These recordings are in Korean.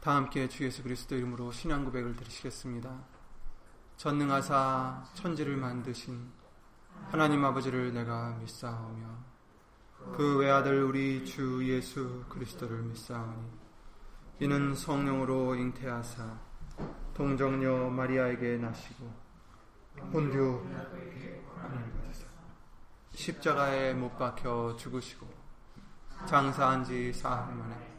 다 함께 주 예수 그리스도 이름으로 신앙 고백을 드리시겠습니다. 전능하사 천지를 만드신 하나님 아버지를 내가 믿사오며 그 외아들 우리 주 예수 그리스도를 믿사오니 이는 성령으로 잉태하사 동정녀 마리아에게 나시고 본듀 십자가에 못 박혀 죽으시고 장사한 지 사흘 만에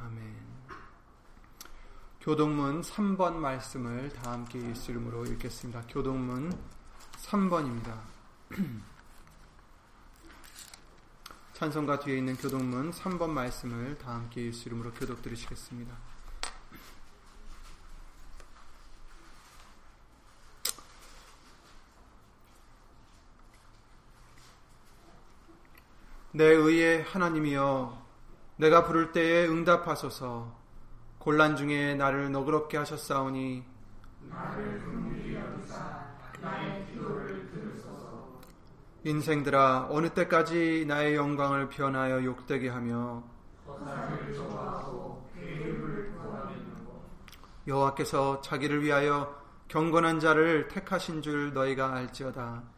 아멘. 교동문 3번 말씀을 다 함께 이름으로 읽겠습니다. 교동문 3번입니다. 찬송가 뒤에 있는 교동문 3번 말씀을 다 함께 예수 이름으로 교독 드리시겠습니다. 내 의의 하나님이여 내가 부를 때에 응답하소서 곤란 중에 나를 너그럽게 하셨사오니 인생들아 어느 때까지 나의 영광을 변하여 욕되게 하며 여호와께서 자기를 위하여 경건한 자를 택하신 줄 너희가 알지어다.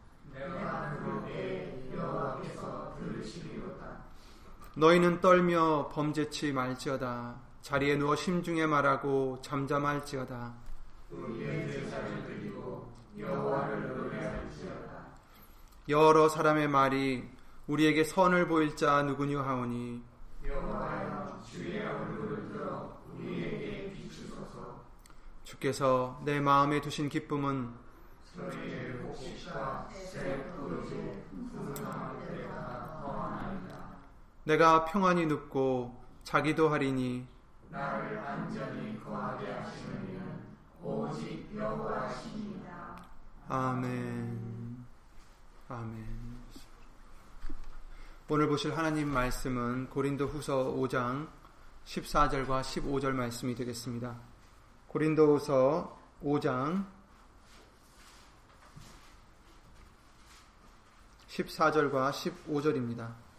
너희는 떨며 범죄치 말지어다. 자리에 누워 심중에 말하고 잠잠할지어다. 여러 사람의 말이 우리에게 선을 보일 자 누구냐 하오니 주께서 내 마음에 두신 기쁨은 내가 평안히 눕고 자기도 하리니 나를 안전히 거하게 하시는 이는 오직 여호와시니라. 아멘. 아멘. 오늘 보실 하나님 말씀은 고린도 후서 5장 14절과 15절 말씀이 되겠습니다. 고린도 후서 5장 14절과 15절입니다.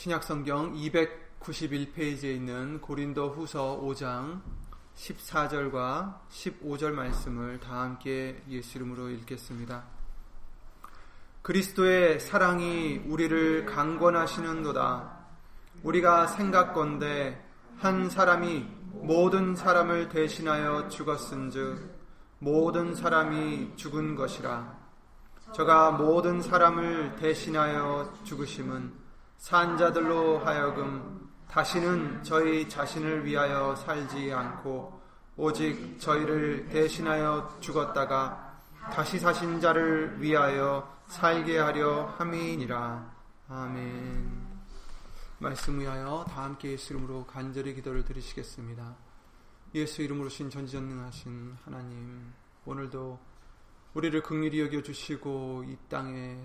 신약성경 291페이지에 있는 고린도 후서 5장 14절과 15절 말씀을 다 함께 예수 이름으로 읽겠습니다. 그리스도의 사랑이 우리를 강권하시는도다. 우리가 생각건대 한 사람이 모든 사람을 대신하여 죽었은즉 모든 사람이 죽은 것이라. 저가 모든 사람을 대신하여 죽으심은 산자들로 하여금 다시는 저희 자신을 위하여 살지 않고 오직 저희를 대신하여 죽었다가 다시 사신 자를 위하여 살게 하려 함이니라. 아멘. 말씀 위하여 다 함께 예수 이름으로 간절히 기도를 드리시겠습니다. 예수 이름으로 신 전지전능하신 하나님, 오늘도 우리를 극률히 여겨 주시고 이 땅에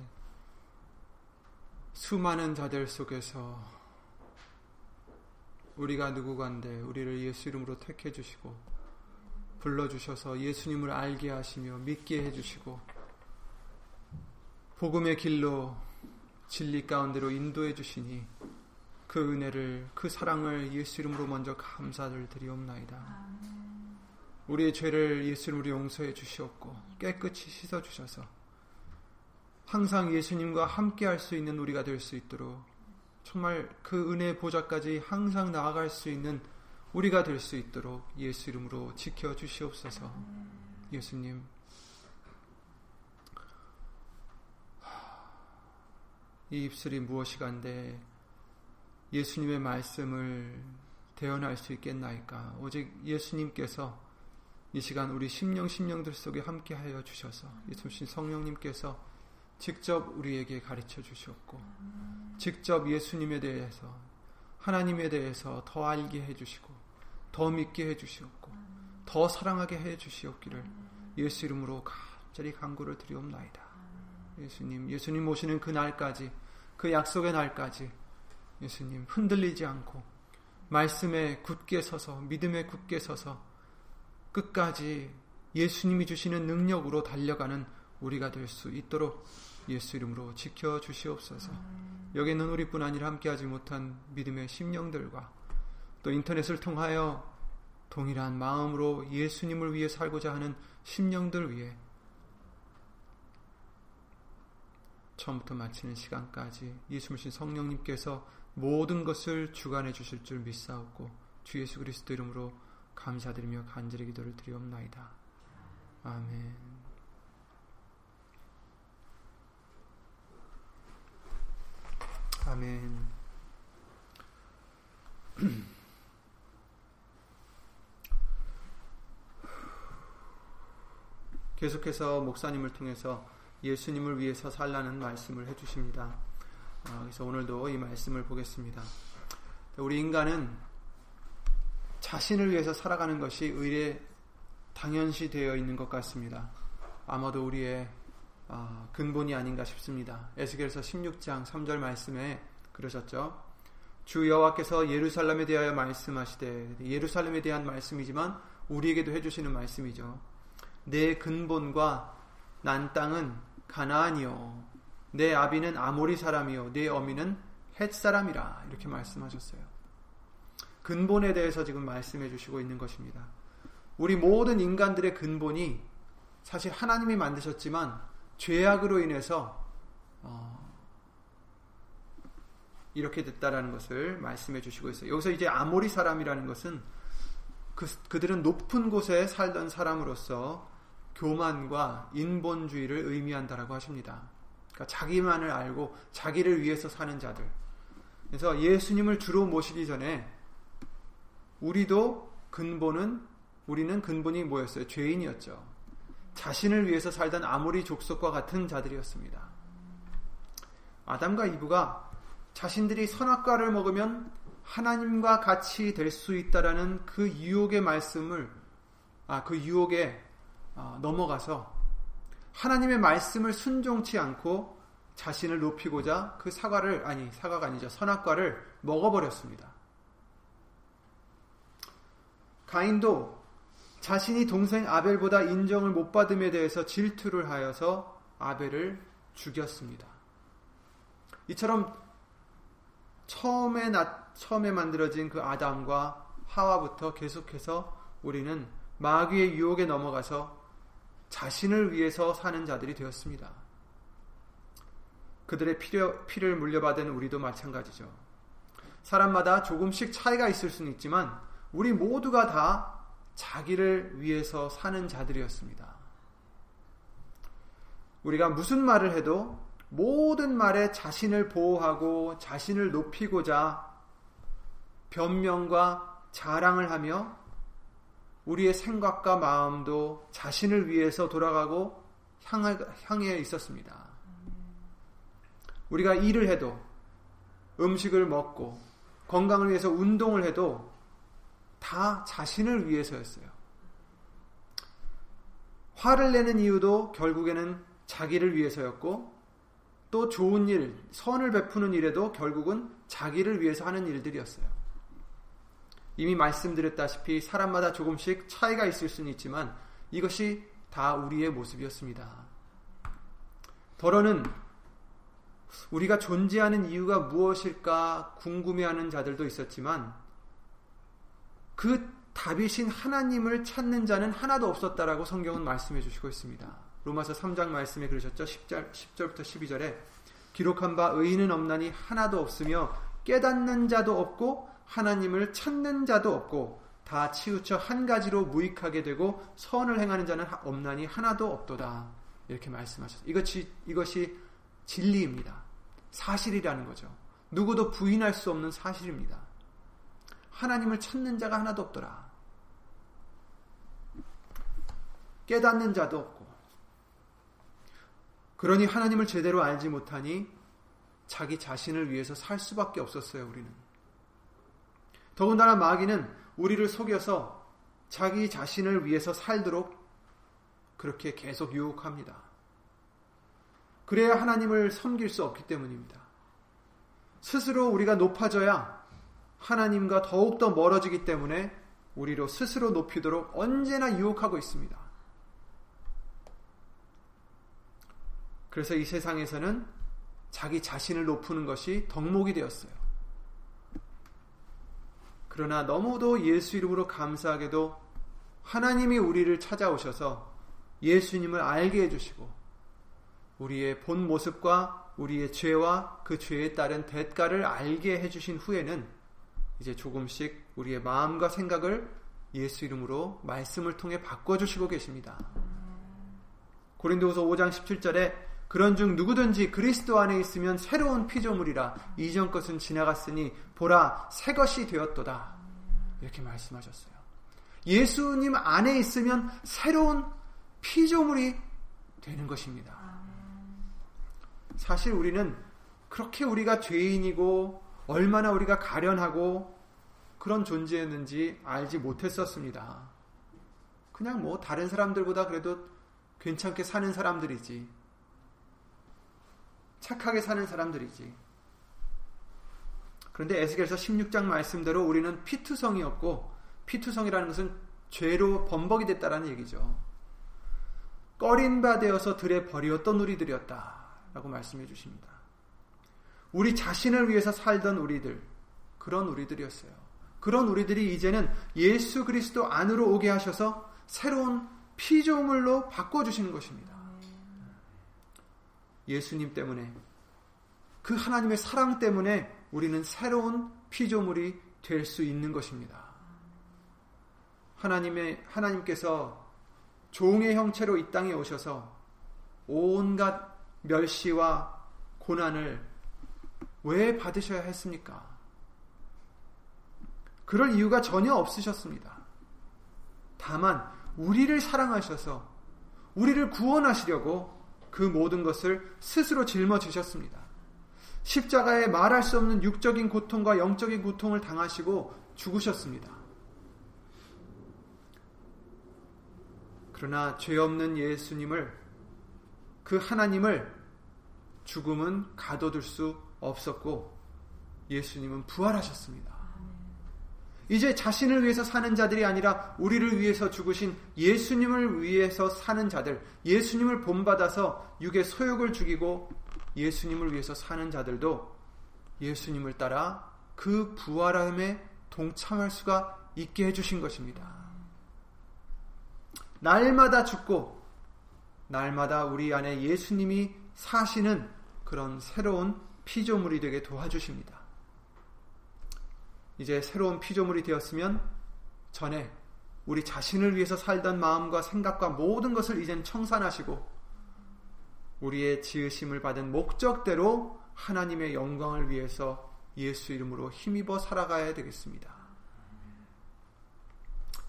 수많은 자들 속에서 우리가 누구간데 우리를 예수 이름으로 택해 주시고 불러 주셔서 예수님을 알게 하시며 믿게 해 주시고 복음의 길로 진리 가운데로 인도해 주시니 그 은혜를 그 사랑을 예수 이름으로 먼저 감사를 드리옵나이다. 우리의 죄를 예수 이름으로 용서해 주시옵고 깨끗이 씻어 주셔서 항상 예수님과 함께 할 수 있는 우리가 될 수 있도록 정말 그 은혜 보좌까지 항상 나아갈 수 있는 우리가 될 수 있도록 예수 이름으로 지켜 주시옵소서. 예수님. 이 입술이 무엇이 간데 예수님의 말씀을 대언할 수 있겠나이까? 오직 예수님께서 이 시간 우리 심령 심령들 속에 함께 하여 주셔서 예수님 성령님께서 직접 우리에게 가르쳐 주셨고 직접 예수님에 대해서 하나님에 대해서 더 알게 해 주시고 더 믿게 해 주시옵고 더 사랑하게 해 주시옵기를 예수 이름으로 간절히 간구를 드리옵나이다. 예수님, 예수님 오시는 그 날까지 그 약속의 날까지 예수님 흔들리지 않고 말씀에 굳게 서서 믿음에 굳게 서서 끝까지 예수님이 주시는 능력으로 달려가는 우리가 될 수 있도록 예수 이름으로 지켜 주시옵소서. 여기 있는 우리뿐 아니라 함께하지 못한 믿음의 심령들과 또 인터넷을 통하여 동일한 마음으로 예수님을 위해 살고자 하는 심령들 위해 처음부터 마치는 시간까지 예수님 성령님께서 모든 것을 주관해 주실 줄 믿사옵고 주 예수 그리스도 이름으로 감사드리며 간절히 기도를 드리옵나이다. 아멘. 아멘. 계속해서 목사님을 통해서 예수님을 위해서 살라는 말씀을 해주십니다. 아, 그래서 오늘도 이 말씀을 보겠습니다. 우리 인간은 자신을 위해서 살아가는 것이 의례 당연시 되어 있는 것 같습니다. 아마도 우리의 아, 근본이 아닌가 싶습니다. 에스겔서 16장 3절 말씀에 그러셨죠. 주 여호와께서 예루살렘에 대하여 말씀하시되 예루살렘에 대한 말씀이지만 우리에게도 해주시는 말씀이죠. 내 근본과 난 땅은 가나안이요 내 아비는 아모리 사람이요 내 어미는 헷 사람이라 이렇게 말씀하셨어요. 근본에 대해서 지금 말씀해 주시고 있는 것입니다. 우리 모든 인간들의 근본이 사실 하나님이 만드셨지만 죄악으로 인해서 어, 이렇게 됐다라는 것을 말씀해 주시고 있어요. 여기서 이제 아모리 사람이라는 것은 그, 그들은 높은 곳에 살던 사람으로서 교만과 인본주의를 의미한다라고 하십니다. 그러니까 자기만을 알고 자기를 위해서 사는 자들. 그래서 예수님을 주로 모시기 전에 우리도 근본은 우리는 근본이 뭐였어요? 죄인이었죠. 자신을 위해서 살던 아무리 족속과 같은 자들이었습니다. 아담과 이브가 자신들이 선악과를 먹으면 하나님과 같이 될 수 있다라는 그 유혹의 말씀을 아 그 유혹에 어, 넘어가서 하나님의 말씀을 순종치 않고 자신을 높이고자 그 사과를 아니 사과가 아니죠 선악과를 먹어버렸습니다. 가인도 자신이 동생 아벨보다 인정을 못 받음에 대해서 질투를 하여서 아벨을 죽였습니다. 이처럼 처음에 나, 처음에 만들어진 그 아담과 하와부터 계속해서 우리는 마귀의 유혹에 넘어가서 자신을 위해서 사는 자들이 되었습니다. 그들의 피려, 피를 물려받은 우리도 마찬가지죠. 사람마다 조금씩 차이가 있을 수는 있지만 우리 모두가 다 자기를 위해서 사는 자들이었습니다. 우리가 무슨 말을 해도 모든 말에 자신을 보호하고 자신을 높이고자 변명과 자랑을 하며 우리의 생각과 마음도 자신을 위해서 돌아가고 향해 있었습니다. 우리가 일을 해도 음식을 먹고 건강을 위해서 운동을 해도 다 자신을 위해서였어요. 화를 내는 이유도 결국에는 자기를 위해서였고 또 좋은 일, 선을 베푸는 일에도 결국은 자기를 위해서 하는 일들이었어요. 이미 말씀드렸다시피 사람마다 조금씩 차이가 있을 수는 있지만 이것이 다 우리의 모습이었습니다. 더러는 우리가 존재하는 이유가 무엇일까 궁금해하는 자들도 있었지만 그 답이신 하나님을 찾는 자는 하나도 없었다라고 성경은 말씀해 주시고 있습니다. 로마서 3장 말씀에 그러셨죠. 10절, 10절부터 12절에 기록한 바 의인은 없나니 하나도 없으며 깨닫는 자도 없고 하나님을 찾는 자도 없고 다 치우쳐 한 가지로 무익하게 되고 선을 행하는 자는 없나니 하나도 없도다. 이렇게 말씀하셨어요. 이것이, 이것이 진리입니다. 사실이라는 거죠. 누구도 부인할 수 없는 사실입니다. 하나님을 찾는 자가 하나도 없더라. 깨닫는 자도 없고. 그러니 하나님을 제대로 알지 못하니 자기 자신을 위해서 살 수밖에 없었어요, 우리는. 더군다나 마귀는 우리를 속여서 자기 자신을 위해서 살도록 그렇게 계속 유혹합니다. 그래야 하나님을 섬길 수 없기 때문입니다. 스스로 우리가 높아져야 하나님과 더욱더 멀어지기 때문에 우리로 스스로 높이도록 언제나 유혹하고 있습니다. 그래서 이 세상에서는 자기 자신을 높이는 것이 덕목이 되었어요. 그러나 너무도 예수 이름으로 감사하게도 하나님이 우리를 찾아오셔서 예수님을 알게 해주시고 우리의 본 모습과 우리의 죄와 그 죄에 따른 대가를 알게 해주신 후에는 이제 조금씩 우리의 마음과 생각을 예수 이름으로 말씀을 통해 바꿔주시고 계십니다. 고린도후서 5장 17절에 그런 중 누구든지 그리스도 안에 있으면 새로운 피조물이라 이전 것은 지나갔으니 보라 새 것이 되었도다 이렇게 말씀하셨어요. 예수님 안에 있으면 새로운 피조물이 되는 것입니다. 사실 우리는 그렇게 우리가 죄인이고 얼마나 우리가 가련하고 그런 존재였는지 알지 못했었습니다. 그냥 뭐 다른 사람들보다 그래도 괜찮게 사는 사람들이지. 착하게 사는 사람들이지. 그런데 에스겔서 16장 말씀대로 우리는 피투성이었고 피투성이라는 것은 죄로 범벅이 됐다라는 얘기죠. 꺼린 바 되어서 들에 버리었던 우리들이었다. 라고 말씀해 주십니다. 우리 자신을 위해서 살던 우리들, 그런 우리들이었어요. 그런 우리들이 이제는 예수 그리스도 안으로 오게 하셔서 새로운 피조물로 바꿔주시는 것입니다. 예수님 때문에, 그 하나님의 사랑 때문에 우리는 새로운 피조물이 될 수 있는 것입니다. 하나님의, 하나님께서 종의 형체로 이 땅에 오셔서 온갖 멸시와 고난을 왜 받으셔야 했습니까? 그럴 이유가 전혀 없으셨습니다. 다만 우리를 사랑하셔서 우리를 구원하시려고 그 모든 것을 스스로 짊어지셨습니다. 십자가에 말할 수 없는 육적인 고통과 영적인 고통을 당하시고 죽으셨습니다. 그러나 죄 없는 예수님을 그 하나님을 죽음은 가둬둘 수 없었고 예수님은 부활하셨습니다. 이제 자신을 위해서 사는 자들이 아니라 우리를 위해서 죽으신 예수님을 위해서 사는 자들, 예수님을 본받아서 육의 소욕을 죽이고 예수님을 위해서 사는 자들도 예수님을 따라 그 부활함에 동참할 수가 있게 해주신 것입니다. 날마다 죽고 날마다 우리 안에 예수님이 사시는 그런 새로운 피조물이 되게 도와주십니다. 이제 새로운 피조물이 되었으면 전에 우리 자신을 위해서 살던 마음과 생각과 모든 것을 이젠 청산하시고 우리의 지으심을 받은 목적대로 하나님의 영광을 위해서 예수 이름으로 힘입어 살아가야 되겠습니다.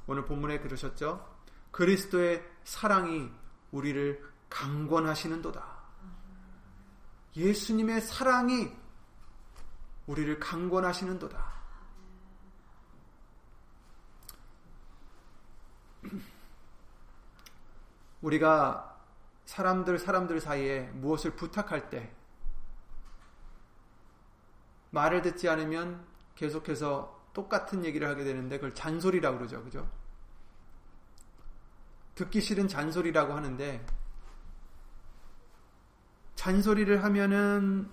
오늘 본문에 들으셨죠? 그리스도의 사랑이 우리를 강권하시는도다. 예수님의 사랑이 우리를 강권하시는도다. 우리가 사람들 사람들 사이에 무엇을 부탁할 때 말을 듣지 않으면 계속해서 똑같은 얘기를 하게 되는데 그걸 잔소리라고 그러죠. 그죠? 듣기 싫은 잔소리라고 하는데 잔소리를 하면은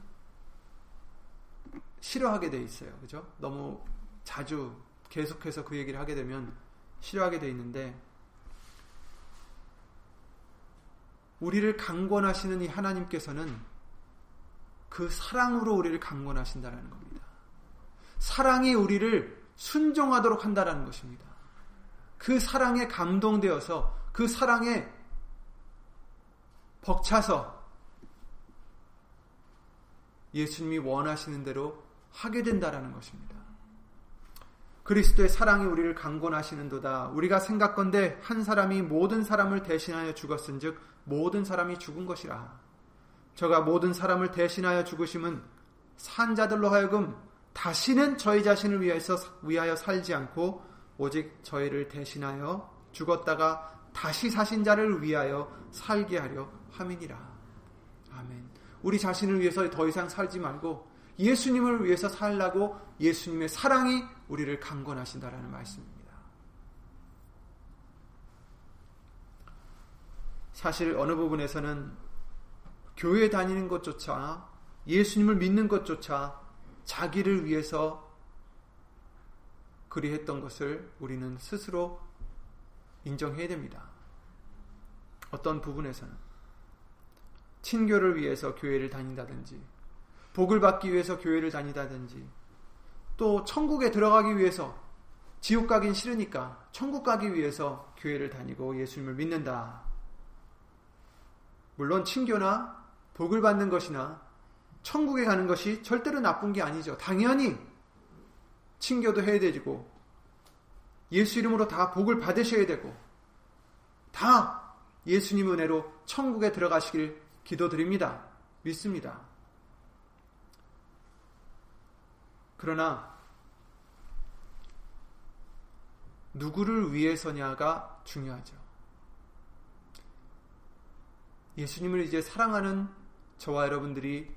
싫어하게 돼 있어요. 그죠? 너무 자주 계속해서 그 얘기를 하게 되면 싫어하게 돼 있는데 우리를 강권하시는 이 하나님께서는 그 사랑으로 우리를 강권하신다는 겁니다. 사랑이 우리를 순종하도록 한다는 것입니다. 그 사랑에 감동되어서 그 사랑에 벅차서 예수님이 원하시는 대로 하게 된다라는 것입니다. 그리스도의 사랑이 우리를 강권하시는도다. 우리가 생각건대 한 사람이 모든 사람을 대신하여 죽었은즉 모든 사람이 죽은 것이라. 저가 모든 사람을 대신하여 죽으심은 산 자들로 하여금 다시는 저희 자신을 위해서 위하여 살지 않고 오직 저희를 대신하여 죽었다가 다시 사신 자를 위하여 살게 하려 함이니라. 아멘. 우리 자신을 위해서 더 이상 살지 말고 예수님을 위해서 살라고 예수님의 사랑이 우리를 강권하신다라는 말씀입니다. 사실 어느 부분에서는 교회 다니는 것조차 예수님을 믿는 것조차 자기를 위해서 그리했던 것을 우리는 스스로 인정해야 됩니다. 어떤 부분에서는 친교를 위해서 교회를 다닌다든지 복을 받기 위해서 교회를 다니다든지 또 천국에 들어가기 위해서 지옥 가긴 싫으니까 천국 가기 위해서 교회를 다니고 예수님을 믿는다. 물론 친교나 복을 받는 것이나 천국에 가는 것이 절대로 나쁜 게 아니죠. 당연히 친교도 해야 되고 예수 이름으로 다 복을 받으셔야 되고 다 예수님 은혜로 천국에 들어가시길 기도드립니다. 믿습니다. 그러나 누구를 위해서냐가 중요하죠. 예수님을 이제 사랑하는 저와 여러분들이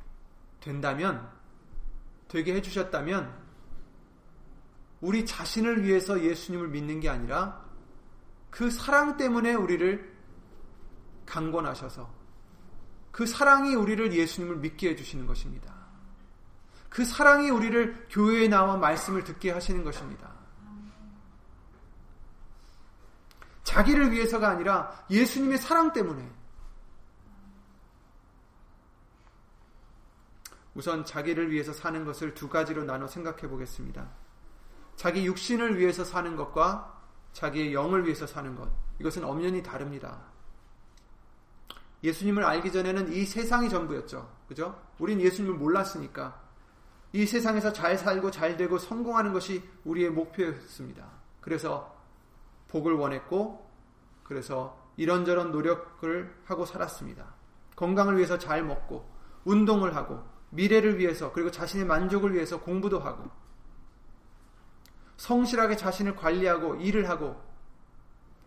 된다면, 되게 해주셨다면, 우리 자신을 위해서 예수님을 믿는 게 아니라 그 사랑 때문에 우리를 강권하셔서 그 사랑이 우리를 예수님을 믿게 해주시는 것입니다. 그 사랑이 우리를 교회에 나와 말씀을 듣게 하시는 것입니다. 자기를 위해서가 아니라 예수님의 사랑 때문에 우선 자기를 위해서 사는 것을 두 가지로 나눠 생각해 보겠습니다. 자기 육신을 위해서 사는 것과 자기의 영을 위해서 사는 것. 이것은 엄연히 다릅니다. 예수님을 알기 전에는 이 세상이 전부였죠. 그죠? 우린 예수님을 몰랐으니까. 이 세상에서 잘 살고 잘 되고 성공하는 것이 우리의 목표였습니다. 그래서 복을 원했고, 그래서 이런저런 노력을 하고 살았습니다. 건강을 위해서 잘 먹고, 운동을 하고, 미래를 위해서 그리고 자신의 만족을 위해서 공부도 하고 성실하게 자신을 관리하고 일을 하고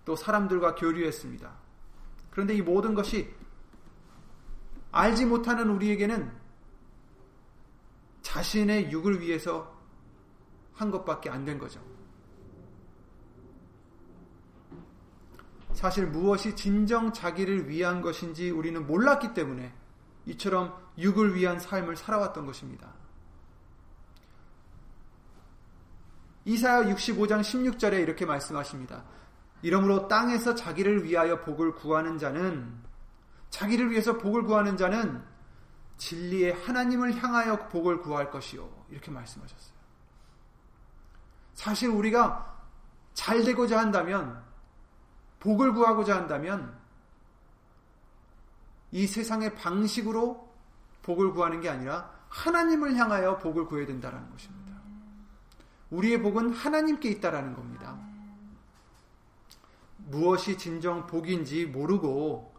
또 사람들과 교류했습니다. 그런데 이 모든 것이 알지 못하는 우리에게는 자신의 육을 위해서 한 것밖에 안 된 거죠. 사실 무엇이 진정 자기를 위한 것인지 우리는 몰랐기 때문에 이처럼 육을 위한 삶을 살아왔던 것입니다. 이사야 65장 16절에 이렇게 말씀하십니다. 이러므로 땅에서 자기를 위하여 복을 구하는 자는 자기를 위해서 복을 구하는 자는 진리의 하나님을 향하여 복을 구할 것이요. 이렇게 말씀하셨어요. 사실 우리가 잘 되고자 한다면 복을 구하고자 한다면 이 세상의 방식으로 복을 구하는 게 아니라 하나님을 향하여 복을 구해야 된다는 것입니다. 우리의 복은 하나님께 있다라는 겁니다. 무엇이 진정 복인지 모르고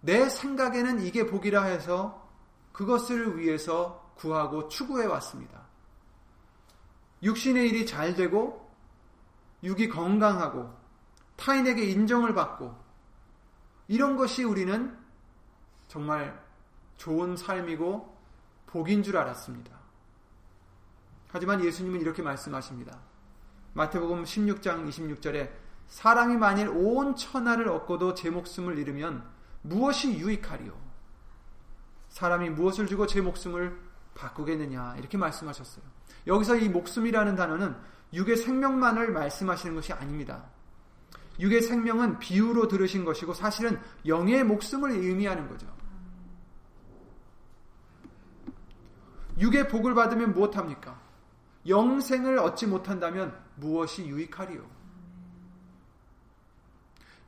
내 생각에는 이게 복이라 해서 그것을 위해서 구하고 추구해 왔습니다. 육신의 일이 잘 되고 육이 건강하고 타인에게 인정을 받고 이런 것이 우리는 정말 좋은 삶이고 복인 줄 알았습니다. 하지만 예수님은 이렇게 말씀하십니다. 마태복음 16장 26절에 사람이 만일 온 천하를 얻고도 제 목숨을 잃으면 무엇이 유익하리요? 사람이 무엇을 주고 제 목숨을 바꾸겠느냐? 이렇게 말씀하셨어요. 여기서 이 목숨이라는 단어는 육의 생명만을 말씀하시는 것이 아닙니다. 육의 생명은 비유로 들으신 것이고 사실은 영의 목숨을 의미하는 거죠. 육의 복을 받으면 무엇합니까? 영생을 얻지 못한다면 무엇이 유익하리요?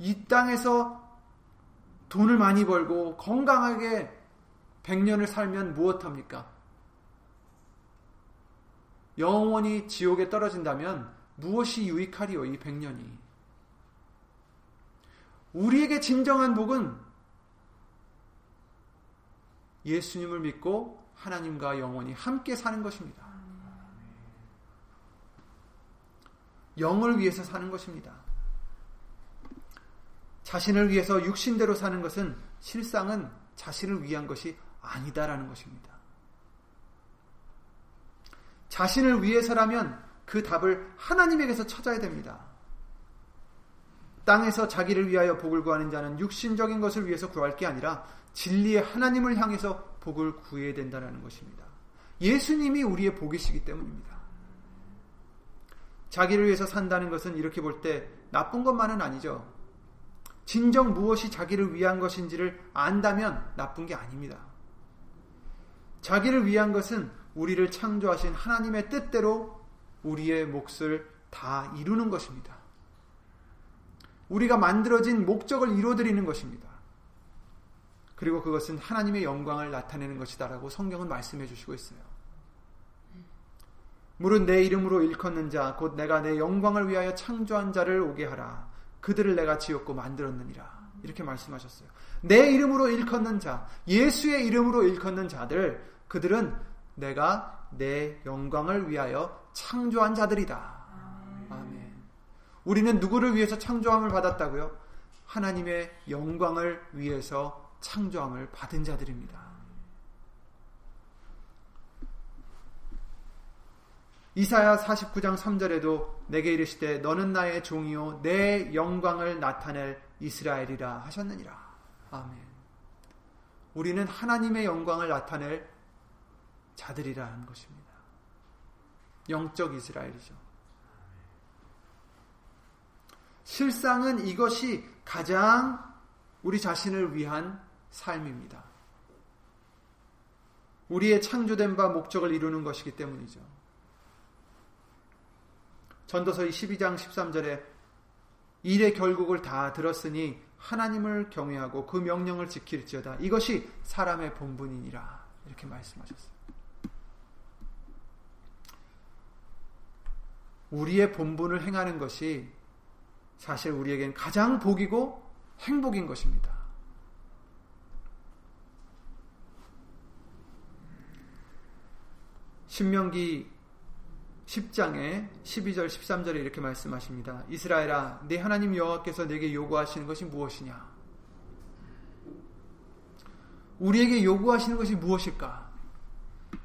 이 땅에서 돈을 많이 벌고 건강하게 100년을 살면 무엇합니까? 영원히 지옥에 떨어진다면 무엇이 유익하리요? 이 100년이. 우리에게 진정한 복은 예수님을 믿고 하나님과 영원히 함께 사는 것입니다. 영을 위해서 사는 것입니다. 자신을 위해서 육신대로 사는 것은 실상은 자신을 위한 것이 아니다라는 것입니다. 자신을 위해서라면 그 답을 하나님에게서 찾아야 됩니다. 땅에서 자기를 위하여 복을 구하는 자는 육신적인 것을 위해서 구할 게 아니라 진리의 하나님을 향해서 복을 구해야 된다는 것입니다. 예수님이 우리의 복이시기 때문입니다. 자기를 위해서 산다는 것은 이렇게 볼 때 나쁜 것만은 아니죠. 진정 무엇이 자기를 위한 것인지를 안다면 나쁜 게 아닙니다. 자기를 위한 것은 우리를 창조하신 하나님의 뜻대로 우리의 몫을 다 이루는 것입니다. 우리가 만들어진 목적을 이루어드리는 것입니다. 그리고 그것은 하나님의 영광을 나타내는 것이다라고 성경은 말씀해 주시고 있어요. 물은 내 이름으로 일컫는 자, 곧 내가 내 영광을 위하여 창조한 자를 오게 하라. 그들을 내가 지었고 만들었느니라. 이렇게 말씀하셨어요. 내 이름으로 일컫는 자, 예수의 이름으로 일컫는 자들, 그들은 내가 내 영광을 위하여 창조한 자들이다. 아멘. 우리는 누구를 위해서 창조함을 받았다고요? 하나님의 영광을 위해서 창조함을 받은 자들입니다. 이사야 49장 3절에도 내게 이르시되 너는 나의 종이요 내 영광을 나타낼 이스라엘이라 하셨느니라. 아멘. 우리는 하나님의 영광을 나타낼 자들이라는 것입니다. 영적 이스라엘이죠. 실상은 이것이 가장 우리 자신을 위한 삶입니다. 우리의 창조된 바 목적을 이루는 것이기 때문이죠. 전도서 12장 13절에 일의 결국을 다 들었으니 하나님을 경외하고 그 명령을 지킬지어다. 이것이 사람의 본분이니라. 이렇게 말씀하셨어요. 우리의 본분을 행하는 것이 사실 우리에겐 가장 복이고 행복인 것입니다. 신명기 10장에 12절 13절에 이렇게 말씀하십니다. 이스라엘아 내 하나님 여호와께서 내게 요구하시는 것이 무엇이냐? 우리에게 요구하시는 것이 무엇일까?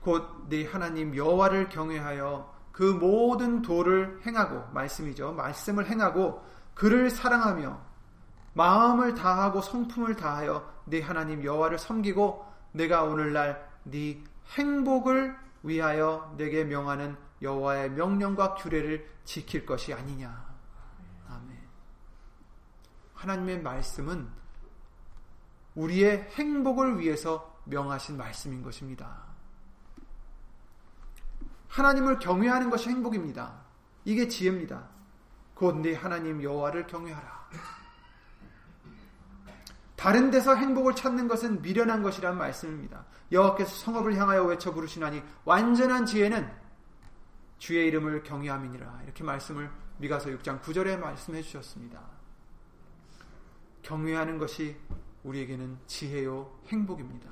곧 내 하나님 여호와를 경외하여 그 모든 도를 행하고 말씀이죠. 말씀을 행하고 그를 사랑하며 마음을 다하고 성품을 다하여 네 하나님 여호와를 섬기고 내가 오늘날 네 행복을 위하여 내게 명하는 여호와의 명령과 규례를 지킬 것이 아니냐. 아멘. 하나님의 말씀은 우리의 행복을 위해서 명하신 말씀인 것입니다. 하나님을 경외하는 것이 행복입니다. 이게 지혜입니다. 곧 네 하나님 여호와를 경외하라. 다른 데서 행복을 찾는 것은 미련한 것이란 말씀입니다. 여호와께서 성읍을 향하여 외쳐 부르시나니 완전한 지혜는 주의 이름을 경외함이니라. 이렇게 말씀을 미가서 6장 9절에 말씀해 주셨습니다. 경외하는 것이 우리에게는 지혜요 행복입니다.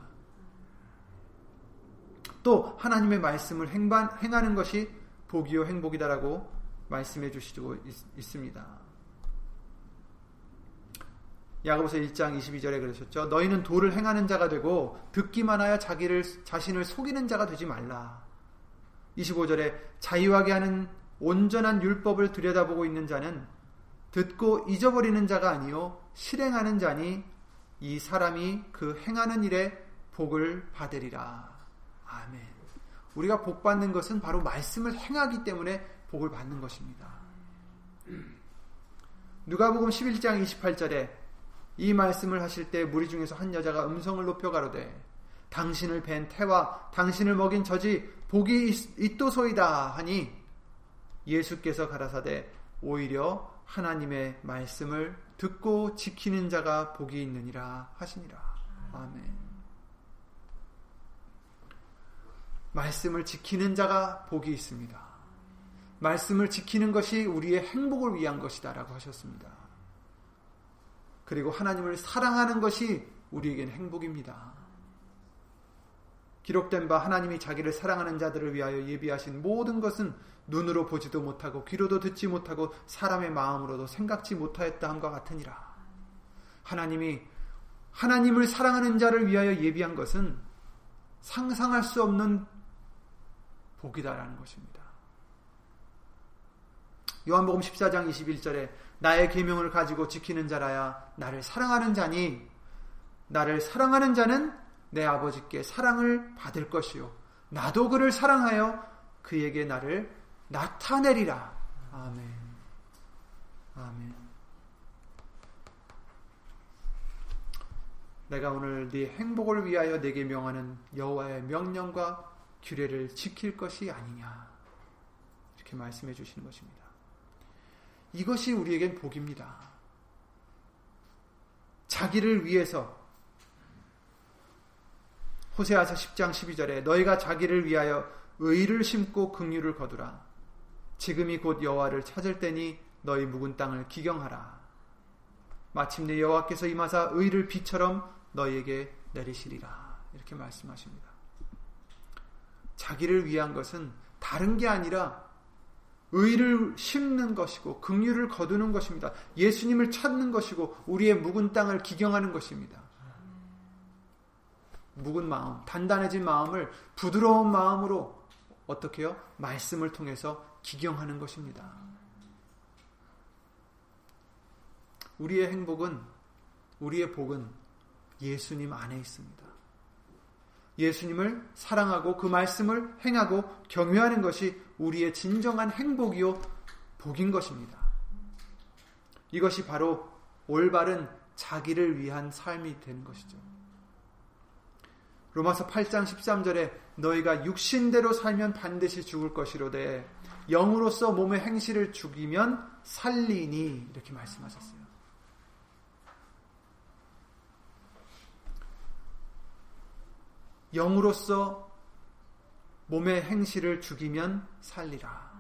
또 하나님의 말씀을 행반, 행하는 것이 복이요 행복이다라고 말씀해 주시고 있, 습니다 야고보서 1장 22절에 그러셨죠. 너희는 도를 행하는 자가 되고 듣기만 하여 자기를 자신을 속이는 자가 되지 말라. 25절에 자유하게 하는 온전한 율법을 들여다보고 있는 자는 듣고 잊어버리는 자가 아니요 실행하는 자니 이 사람이 그 행하는 일에 복을 받으리라. 아멘. 우리가 복 받는 것은 바로 말씀을 행하기 때문에 복을 받는 것입니다. 누가복음 11장 28절에 이 말씀을 하실 때 무리 중에서 한 여자가 음성을 높여 가로되 당신을 뵌 태와 당신을 먹인 저지 복이 있도소이다 하니 예수께서 가라사대 오히려 하나님의 말씀을 듣고 지키는 자가 복이 있느니라 하시니라. 아멘. 말씀을 지키는 자가 복이 있습니다. 말씀을 지키는 것이 우리의 행복을 위한 것이다라고 하셨습니다. 그리고 하나님을 사랑하는 것이 우리에겐 행복입니다. 기록된 바 하나님이 자기를 사랑하는 자들을 위하여 예비하신 모든 것은 눈으로 보지도 못하고 귀로도 듣지 못하고 사람의 마음으로도 생각지 못하였다 함과 같으니라. 하나님이 하나님을 사랑하는 자를 위하여 예비한 것은 상상할 수 없는 복이다라는 것입니다. 요한복음 14장 21절에 나의 계명을 가지고 지키는 자라야 나를 사랑하는 자니 나를 사랑하는 자는 내 아버지께 사랑을 받을 것이요. 나도 그를 사랑하여 그에게 나를 나타내리라. 아멘. 아멘. 내가 오늘 네 행복을 위하여 내게 명하는 여호와의 명령과 규례를 지킬 것이 아니냐. 이렇게 말씀해 주시는 것입니다. 이것이 우리에겐 복입니다. 자기를 위해서 호세아서 10장 12절에 너희가 자기를 위하여 의를 심고 긍휼을 거두라. 지금이 곧 여호와를 찾을 때니 너희 묵은 땅을 기경하라. 마침내 여호와께서 임하사 의를 비처럼 너희에게 내리시리라. 이렇게 말씀하십니다. 자기를 위한 것은 다른 게 아니라 의를 심는 것이고 긍휼을 거두는 것입니다. 예수님을 찾는 것이고 우리의 묵은 땅을 기경하는 것입니다. 묵은 마음, 단단해진 마음을 부드러운 마음으로 어떻게요? 말씀을 통해서 기경하는 것입니다. 우리의 행복은, 우리의 복은 예수님 안에 있습니다. 예수님을 사랑하고 그 말씀을 행하고 경외하는 것이 우리의 진정한 행복이요, 복인 것입니다. 이것이 바로 올바른 자기를 위한 삶이 되는 것이죠. 로마서 8장 13절에 너희가 육신대로 살면 반드시 죽을 것이로되 영으로서 몸의 행실을 죽이면 살리니 이렇게 말씀하셨어요. 영으로서 몸의 행실을 죽이면 살리라.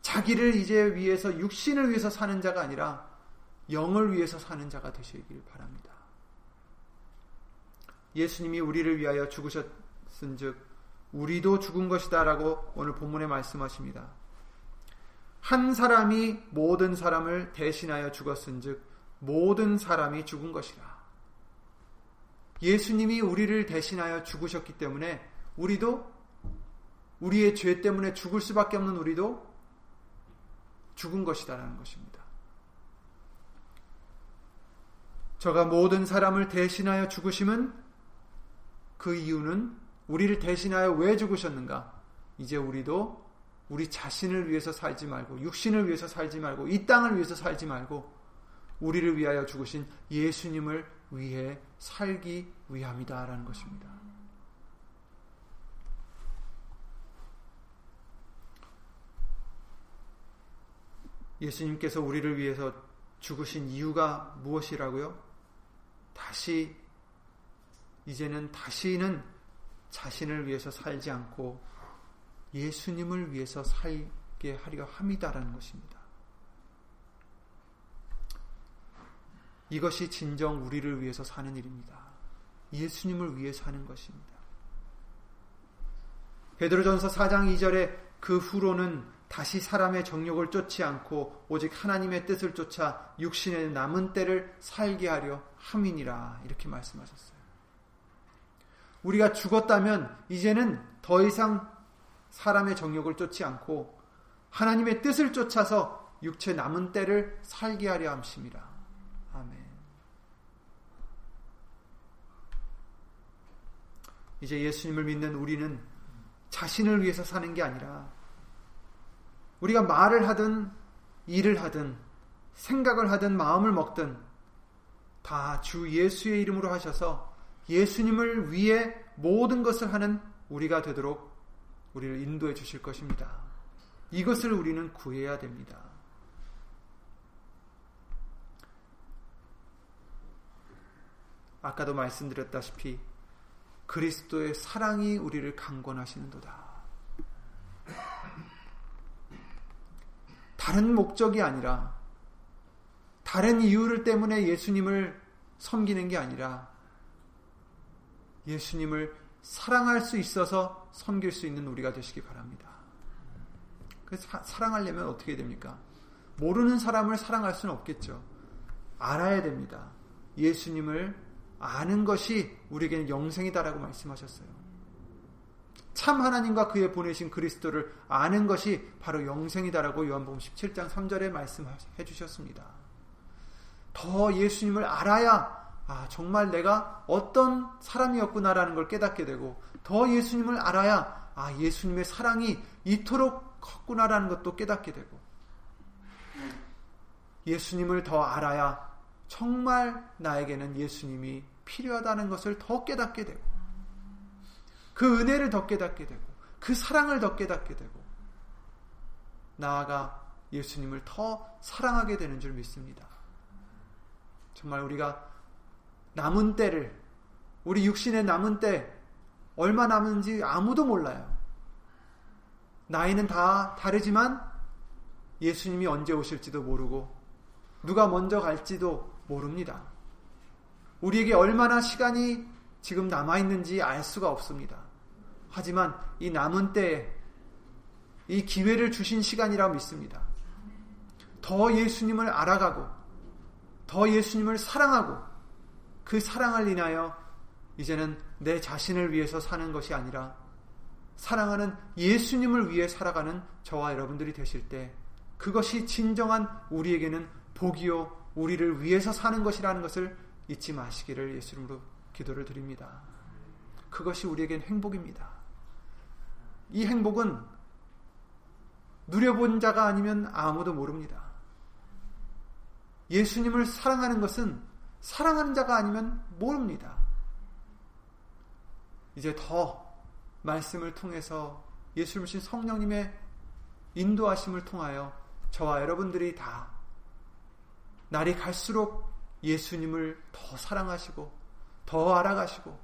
자기를 이제 위해서 육신을 위해서 사는 자가 아니라 영을 위해서 사는 자가 되시길 바랍니다. 예수님이 우리를 위하여 죽으셨은즉 우리도 죽은 것이다라고 오늘 본문에 말씀하십니다. 한 사람이 모든 사람을 대신하여 죽었은즉 모든 사람이 죽은 것이라. 예수님이 우리를 대신하여 죽으셨기 때문에 우리도 우리의 죄 때문에 죽을 수밖에 없는 우리도 죽은 것이다라는 것입니다. 저가 모든 사람을 대신하여 죽으심은 그 이유는 우리를 대신하여 왜 죽으셨는가? 이제 우리도 우리 자신을 위해서 살지 말고 육신을 위해서 살지 말고 이 땅을 위해서 살지 말고 우리를 위하여 죽으신 예수님을 위해 살기 위함이다라는 것입니다. 예수님께서 우리를 위해서 죽으신 이유가 무엇이라고요? 다시 이제는 다시는 자신을 위해서 살지 않고 예수님을 위해서 살게 하려 함이다라는 것입니다. 이것이 진정 우리를 위해서 사는 일입니다. 예수님을 위해 사는 것입니다. 베드로전서 4장 2절에 그 후로는 다시 사람의 정욕을 쫓지 않고 오직 하나님의 뜻을 쫓아 육신의 남은 때를 살게 하려 함이니라 이렇게 말씀하셨어요. 우리가 죽었다면 이제는 더 이상 사람의 정욕을 쫓지 않고 하나님의 뜻을 쫓아서 육체 남은 때를 살게 하려 함심이라. 아멘. 이제 예수님을 믿는 우리는 자신을 위해서 사는 게 아니라 우리가 말을 하든 일을 하든 생각을 하든 마음을 먹든 다 주 예수의 이름으로 하셔서 예수님을 위해 모든 것을 하는 우리가 되도록 우리를 인도해 주실 것입니다. 이것을 우리는 구해야 됩니다. 아까도 말씀드렸다시피 그리스도의 사랑이 우리를 강권하시는도다. 다른 목적이 아니라 다른 이유를 때문에 예수님을 섬기는 게 아니라 예수님을 사랑할 수 있어서 섬길 수 있는 우리가 되시기 바랍니다. 그래서 사랑하려면 어떻게 됩니까? 모르는 사람을 사랑할 수는 없겠죠. 알아야 됩니다. 예수님을 아는 것이 우리에게는 영생이다라고 말씀하셨어요. 참 하나님과 그의 보내신 그리스도를 아는 것이 바로 영생이다라고 요한복음 17장 3절에 말씀해 주셨습니다. 더 예수님을 알아야 아, 정말 내가 어떤 사람이었구나라는 걸 깨닫게 되고 더 예수님을 알아야 아, 예수님의 사랑이 이토록 컸구나라는 것도 깨닫게 되고 예수님을 더 알아야 정말 나에게는 예수님이 필요하다는 것을 더 깨닫게 되고 그 은혜를 더 깨닫게 되고 그 사랑을 더 깨닫게 되고 나아가 예수님을 더 사랑하게 되는 줄 믿습니다. 정말 우리가 남은 때를 우리 육신의 남은 때 얼마 남은지 아무도 몰라요. 나이는 다 다르지만 예수님이 언제 오실지도 모르고 누가 먼저 갈지도 모릅니다. 우리에게 얼마나 시간이 지금 남아 있는지 알 수가 없습니다. 하지만 이 남은 때에 이 기회를 주신 시간이라고 믿습니다. 더 예수님을 알아가고, 더 예수님을 사랑하고, 그 사랑을 인하여 이제는 내 자신을 위해서 사는 것이 아니라 사랑하는 예수님을 위해 살아가는 저와 여러분들이 되실 때 그것이 진정한 우리에게는 복이요 우리를 위해서 사는 것이라는 것을 잊지 마시기를 예수님으로 기도를 드립니다. 그것이 우리에겐 행복입니다. 이 행복은 누려본 자가 아니면 아무도 모릅니다. 예수님을 사랑하는 것은 사랑하는 자가 아니면 모릅니다. 이제 더 말씀을 통해서 예수님 신 성령님의 인도하심을 통하여 저와 여러분들이 다 날이 갈수록 예수님을 더 사랑하시고 더 알아가시고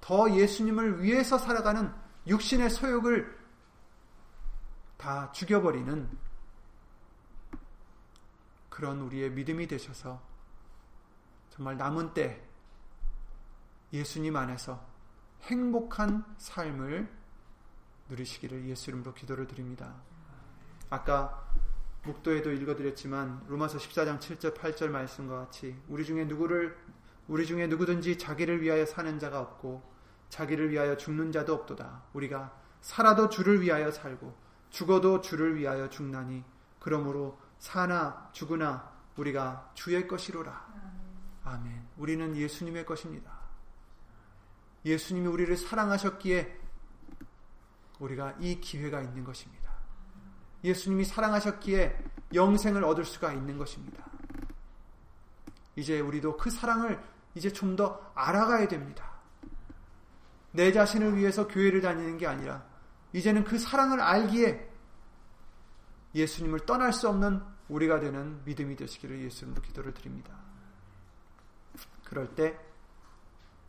더 예수님을 위해서 살아가는 육신의 소욕을 다 죽여버리는 그런 우리의 믿음이 되셔서 정말 남은 때 예수님 안에서 행복한 삶을 누리시기를 예수 이름으로 기도를 드립니다. 아까 목도에도 읽어드렸지만 로마서 14장 7절 8절 말씀과 같이 우리 중에 누구를 우리 중에 누구든지 자기를 위하여 사는 자가 없고 자기를 위하여 죽는 자도 없도다. 우리가 살아도 주를 위하여 살고 죽어도 주를 위하여 죽나니 그러므로 사나 죽으나 우리가 주의 것이로라. 아멘. 우리는 예수님의 것입니다. 예수님이 우리를 사랑하셨기에 우리가 이 기회가 있는 것입니다. 예수님이 사랑하셨기에 영생을 얻을 수가 있는 것입니다. 이제 우리도 그 사랑을 이제 좀 더 알아가야 됩니다. 내 자신을 위해서 교회를 다니는 게 아니라 이제는 그 사랑을 알기에 예수님을 떠날 수 없는 우리가 되는 믿음이 되시기를 예수님으로 기도를 드립니다. 그럴 때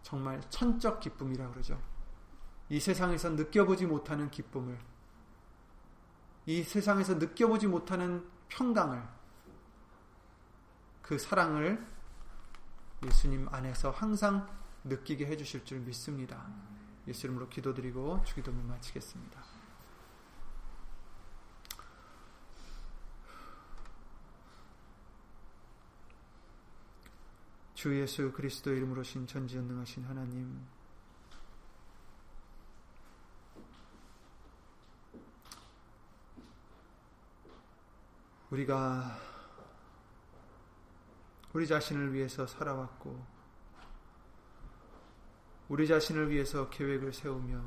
정말 천적 기쁨이라 그러죠. 이 세상에서 느껴보지 못하는 기쁨을 이 세상에서 느껴보지 못하는 평강을 그 사랑을 예수님 안에서 항상 느끼게 해주실 줄 믿습니다. 예수 이름으로 기도드리고 주기도문 마치겠습니다. 주 예수 그리스도 이름으로 신 전지전능하신 하나님. 우리가 우리 자신을 위해서 살아왔고, 우리 자신을 위해서 계획을 세우며,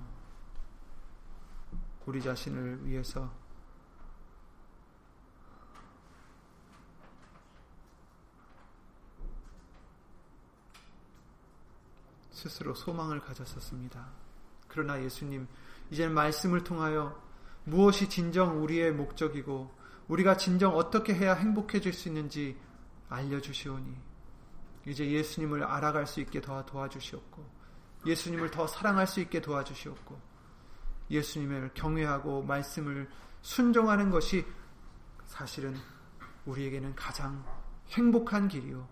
우리 자신을 위해서 스스로 소망을 가졌었습니다. 그러나 예수님, 이제 말씀을 통하여 무엇이 진정 우리의 목적이고 우리가 진정 어떻게 해야 행복해질 수 있는지 알려주시오니 이제 예수님을 알아갈 수 있게 더 도와주시옵고 예수님을 더 사랑할 수 있게 도와주시옵고 예수님을 경외하고 말씀을 순종하는 것이 사실은 우리에게는 가장 행복한 길이요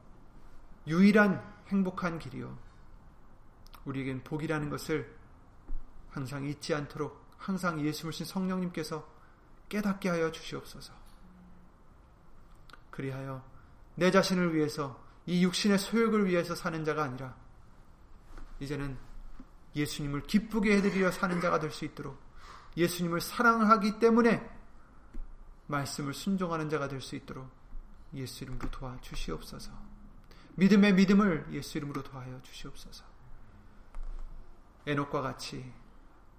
유일한 행복한 길이요 우리에겐 복이라는 것을 항상 잊지 않도록 항상 예수를 신 성령님께서 깨닫게 하여 주시옵소서. 그리하여 내 자신을 위해서 이 육신의 소욕을 위해서 사는 자가 아니라 이제는 예수님을 기쁘게 해드리려 사는 자가 될 수 있도록 예수님을 사랑하기 때문에 말씀을 순종하는 자가 될 수 있도록 예수 이름으로 도와 주시옵소서. 믿음의 믿음을 예수 이름으로 도하여 주시옵소서. 에녹과 같이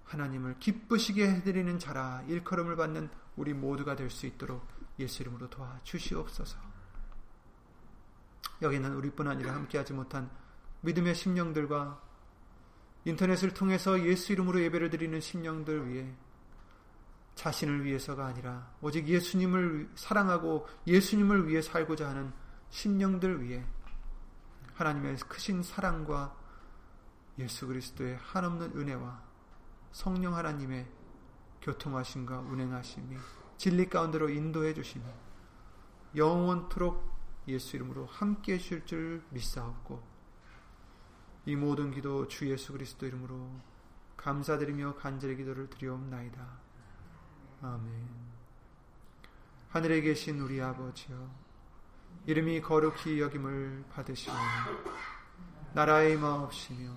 하나님을 기쁘시게 해드리는 자라 일컬음을 받는 우리 모두가 될 수 있도록 예수 이름으로 도와 주시옵소서. 여기는 우리뿐 아니라 함께하지 못한 믿음의 심령들과 인터넷을 통해서 예수 이름으로 예배를 드리는 심령들 위해 자신을 위해서가 아니라 오직 예수님을 사랑하고 예수님을 위해 살고자 하는 심령들 위해 하나님의 크신 사랑과 예수 그리스도의 한없는 은혜와 성령 하나님의 교통하심과 운행하심이 진리 가운데로 인도해 주시니 영원토록 예수 이름으로 함께 해주실 줄 믿사옵고 이 모든 기도 주 예수 그리스도 이름으로 감사드리며 간절히 기도를 드리옵나이다. 아멘. 하늘에 계신 우리 아버지여, 이름이 거룩히 여김을 받으시오니, 나라의 마옵시며,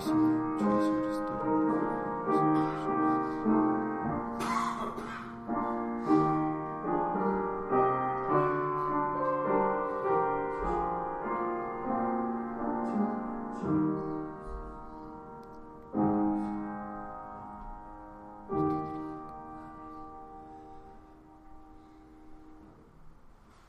Senhor.